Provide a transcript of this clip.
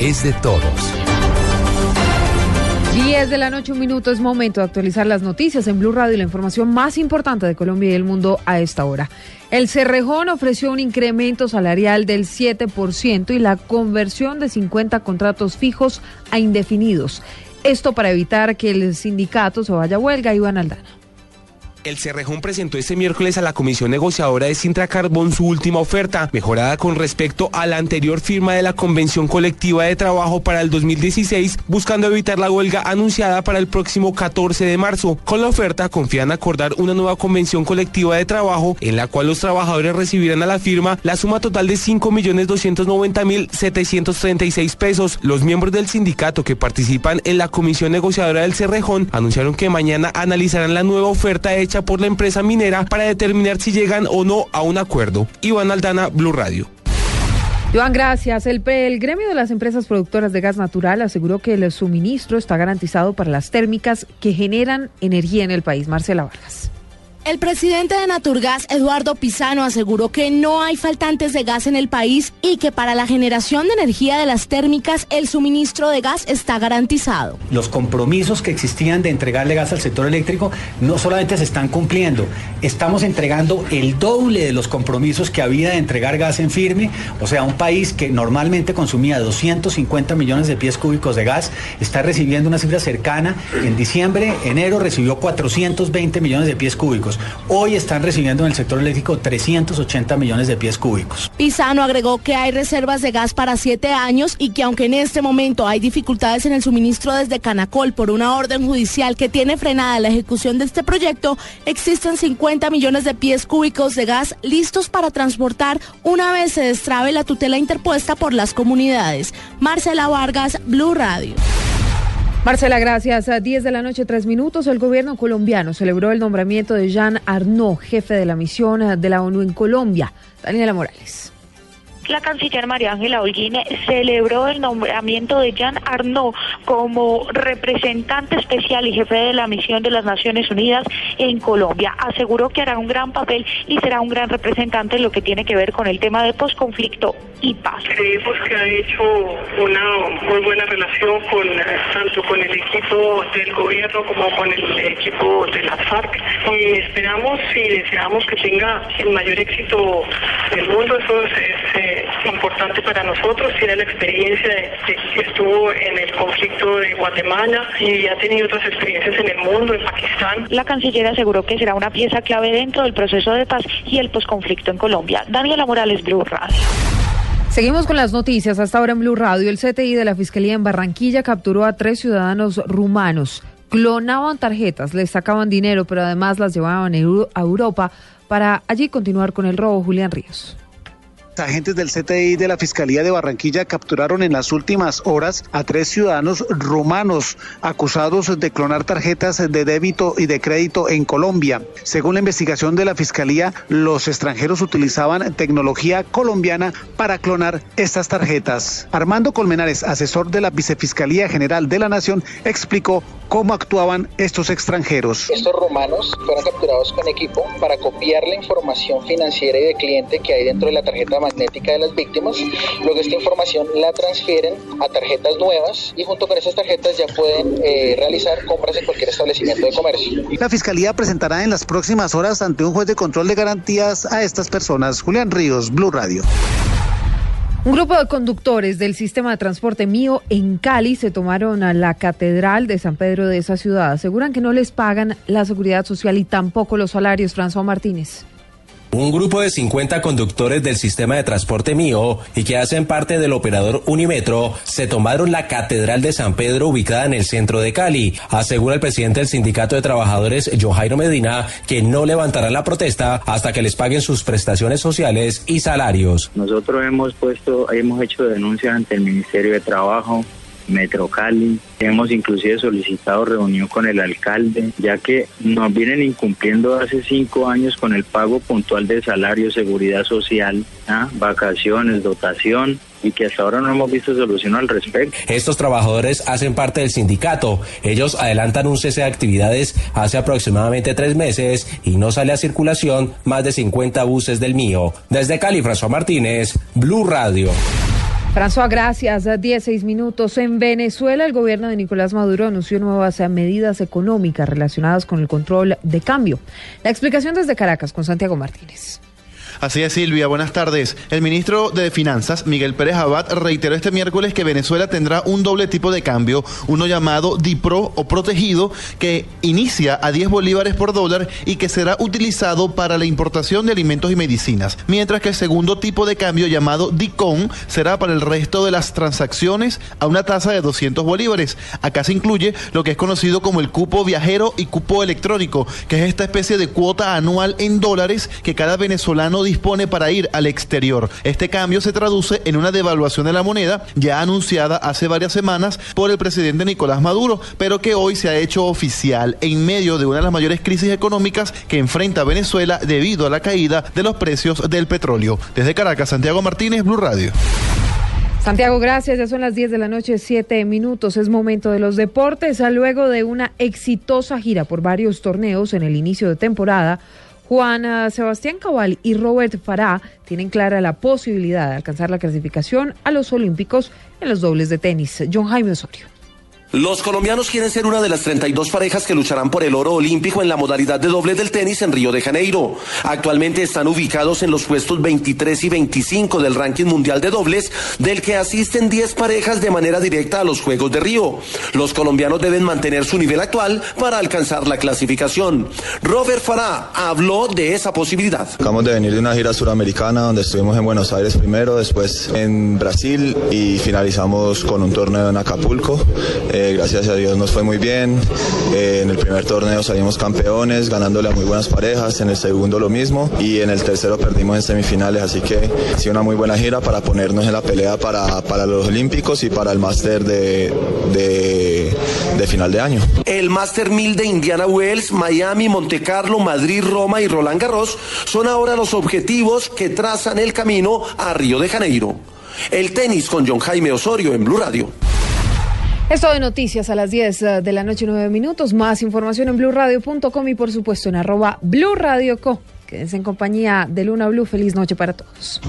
es de todos. 10 de la noche, un minuto, es momento de actualizar las noticias en Blue Radio y la información más importante de Colombia y el mundo a esta hora. El Cerrejón ofreció un incremento salarial del 7% y la conversión de 50 contratos fijos a indefinidos. Esto para evitar que el sindicato se vaya a huelga, Iván Aldana. El Cerrejón presentó este miércoles a la Comisión Negociadora de Sintra Carbón su última oferta, mejorada con respecto a la anterior firma de la Convención Colectiva de Trabajo para el 2016, buscando evitar la huelga anunciada para el próximo 14 de marzo. Con la oferta confían acordar una nueva Convención Colectiva de Trabajo en la cual los trabajadores recibirán a la firma la suma total de 5.290.736 pesos. Los miembros del sindicato que participan en la Comisión Negociadora del Cerrejón anunciaron que mañana analizarán la nueva oferta hecha por la empresa minera para determinar si llegan o no a un acuerdo. Iván Aldana, Blue Radio. Joan, gracias. El, el, gremio de las empresas productoras de gas natural aseguró que el suministro está garantizado para las térmicas que generan energía en el país. Marcela Vargas. El presidente de Naturgas, Eduardo Pisano, aseguró que no hay faltantes de gas en el país y que para la generación de energía de las térmicas el suministro de gas está garantizado. Los compromisos que existían de entregarle gas al sector eléctrico no solamente se están cumpliendo, estamos entregando el doble de los compromisos que había de entregar gas en firme, o sea, un país que normalmente consumía 250 millones de pies cúbicos de gas está recibiendo una cifra cercana. En diciembre, enero recibió 420 millones de pies cúbicos. Hoy están recibiendo en el sector eléctrico 380 millones de pies cúbicos. Pisano agregó que hay reservas de gas para siete años y que aunque en este momento hay dificultades en el suministro desde Canacol por una orden judicial que tiene frenada la ejecución de este proyecto, existen 50 millones de pies cúbicos de gas listos para transportar una vez se destrabe la tutela interpuesta por las comunidades. Marcela Vargas, Blue Radio. Marcela, gracias. A 10 de la noche, tres minutos, el gobierno colombiano celebró el nombramiento de Jean Arnaud, jefe de la misión de la ONU en Colombia. Daniela Morales. La canciller María Ángela Holguín celebró el nombramiento de Jean Arnaud como representante especial y jefe de la misión de las Naciones Unidas en Colombia. Aseguró que hará un gran papel y será un gran representante en lo que tiene que ver con el tema de posconflicto y paz. Creemos que ha hecho una muy buena relación con tanto con el equipo del gobierno como con el equipo de la FARC y esperamos y deseamos que tenga el mayor éxito del mundo. Eso es, es importante para nosotros, tiene la experiencia de, que estuvo en el conflicto de Guatemala y ha tenido otras experiencias en el mundo, en Pakistán. La canciller aseguró que será una pieza clave dentro del proceso de paz y el posconflicto en Colombia. Daniela Morales, Blue Radio. Seguimos con las noticias. Hasta ahora en Blue Radio, el CTI de la Fiscalía en Barranquilla capturó a tres ciudadanos rumanos. Clonaban tarjetas, les sacaban dinero, pero además las llevaban a Europa para allí continuar con el robo. Julián Ríos. Agentes del CTI de la Fiscalía de Barranquilla capturaron en las últimas horas a tres ciudadanos rumanos acusados de clonar tarjetas de débito y de crédito en Colombia. Según la investigación de la Fiscalía, los extranjeros utilizaban tecnología colombiana para clonar estas tarjetas. Armando Colmenares, asesor de la Vicefiscalía General de la Nación, explicó cómo actuaban estos extranjeros. Estos rumanos fueron capturados con equipo para copiar la información financiera y de cliente que hay dentro de la tarjeta magnética de las víctimas. Luego esta información la transfieren a tarjetas nuevas y junto con esas tarjetas ya pueden eh, realizar compras en cualquier establecimiento de comercio. La Fiscalía presentará en las próximas horas ante un juez de control de garantías a estas personas. Julián Ríos, Blue Radio. Un grupo de conductores del sistema de transporte mío en Cali se tomaron a la catedral de San Pedro de esa ciudad. Aseguran que no les pagan la seguridad social y tampoco los salarios. François Martínez. Un grupo de 50 conductores del sistema de transporte mío y que hacen parte del operador Unimetro se tomaron la Catedral de San Pedro ubicada en el centro de Cali. Asegura el presidente del Sindicato de Trabajadores, Johairo Medina, que no levantarán la protesta hasta que les paguen sus prestaciones sociales y salarios. Nosotros hemos puesto, hemos hecho denuncia ante el Ministerio de Trabajo, Metro Cali. Hemos inclusive solicitado reunión con el alcalde, ya que nos vienen incumpliendo hace cinco años con el pago puntual de salario, seguridad social, ¿ah? vacaciones, dotación y que hasta ahora no hemos visto solución al respecto. Estos trabajadores hacen parte del sindicato. Ellos adelantan un cese de actividades hace aproximadamente tres meses y no sale a circulación más de 50 buses del mío. Desde Cali, François Martínez, Blue Radio. François, gracias. A 16 minutos. En Venezuela, el gobierno de Nicolás Maduro anunció nuevas medidas económicas relacionadas con el control de cambio. La explicación desde Caracas con Santiago Martínez. Así es, Silvia. Buenas tardes. El ministro de Finanzas, Miguel Pérez Abad, reiteró este miércoles que Venezuela tendrá un doble tipo de cambio, uno llamado DIPRO o protegido, que inicia a 10 bolívares por dólar y que será utilizado para la importación de alimentos y medicinas, mientras que el segundo tipo de cambio llamado DICON será para el resto de las transacciones a una tasa de 200 bolívares. Acá se incluye lo que es conocido como el cupo viajero y cupo electrónico, que es esta especie de cuota anual en dólares que cada venezolano dispone para ir al exterior. Este cambio se traduce en una devaluación de la moneda ya anunciada hace varias semanas por el presidente Nicolás Maduro, pero que hoy se ha hecho oficial en medio de una de las mayores crisis económicas que enfrenta Venezuela debido a la caída de los precios del petróleo. Desde Caracas, Santiago Martínez, Blue Radio. Santiago, gracias. Ya son las 10 de la noche, 7 minutos. Es momento de los deportes. Luego de una exitosa gira por varios torneos en el inicio de temporada, Juan Sebastián Cabal y Robert Farah tienen clara la posibilidad de alcanzar la clasificación a los Olímpicos en los dobles de tenis. John Jaime Osorio. Los colombianos quieren ser una de las 32 parejas que lucharán por el oro olímpico en la modalidad de doble del tenis en Río de Janeiro. Actualmente están ubicados en los puestos 23 y 25 del ranking mundial de dobles, del que asisten 10 parejas de manera directa a los Juegos de Río. Los colombianos deben mantener su nivel actual para alcanzar la clasificación. Robert Farah habló de esa posibilidad. Acabamos de venir de una gira suramericana donde estuvimos en Buenos Aires primero, después en Brasil y finalizamos con un torneo en Acapulco. Gracias a Dios nos fue muy bien. Eh, en el primer torneo salimos campeones, ganándole a muy buenas parejas. En el segundo lo mismo. Y en el tercero perdimos en semifinales. Así que sí, una muy buena gira para ponernos en la pelea para, para los Olímpicos y para el máster de, de, de final de año. El Máster 1000 de Indiana Wells, Miami, Monte Carlo, Madrid, Roma y Roland Garros son ahora los objetivos que trazan el camino a Río de Janeiro. El tenis con John Jaime Osorio en Blue Radio. Esto de noticias a las 10 de la noche, 9 minutos. Más información en blurradio.com y por supuesto en arroba blurradioco. Quédense en compañía de Luna Blue. Feliz noche para todos.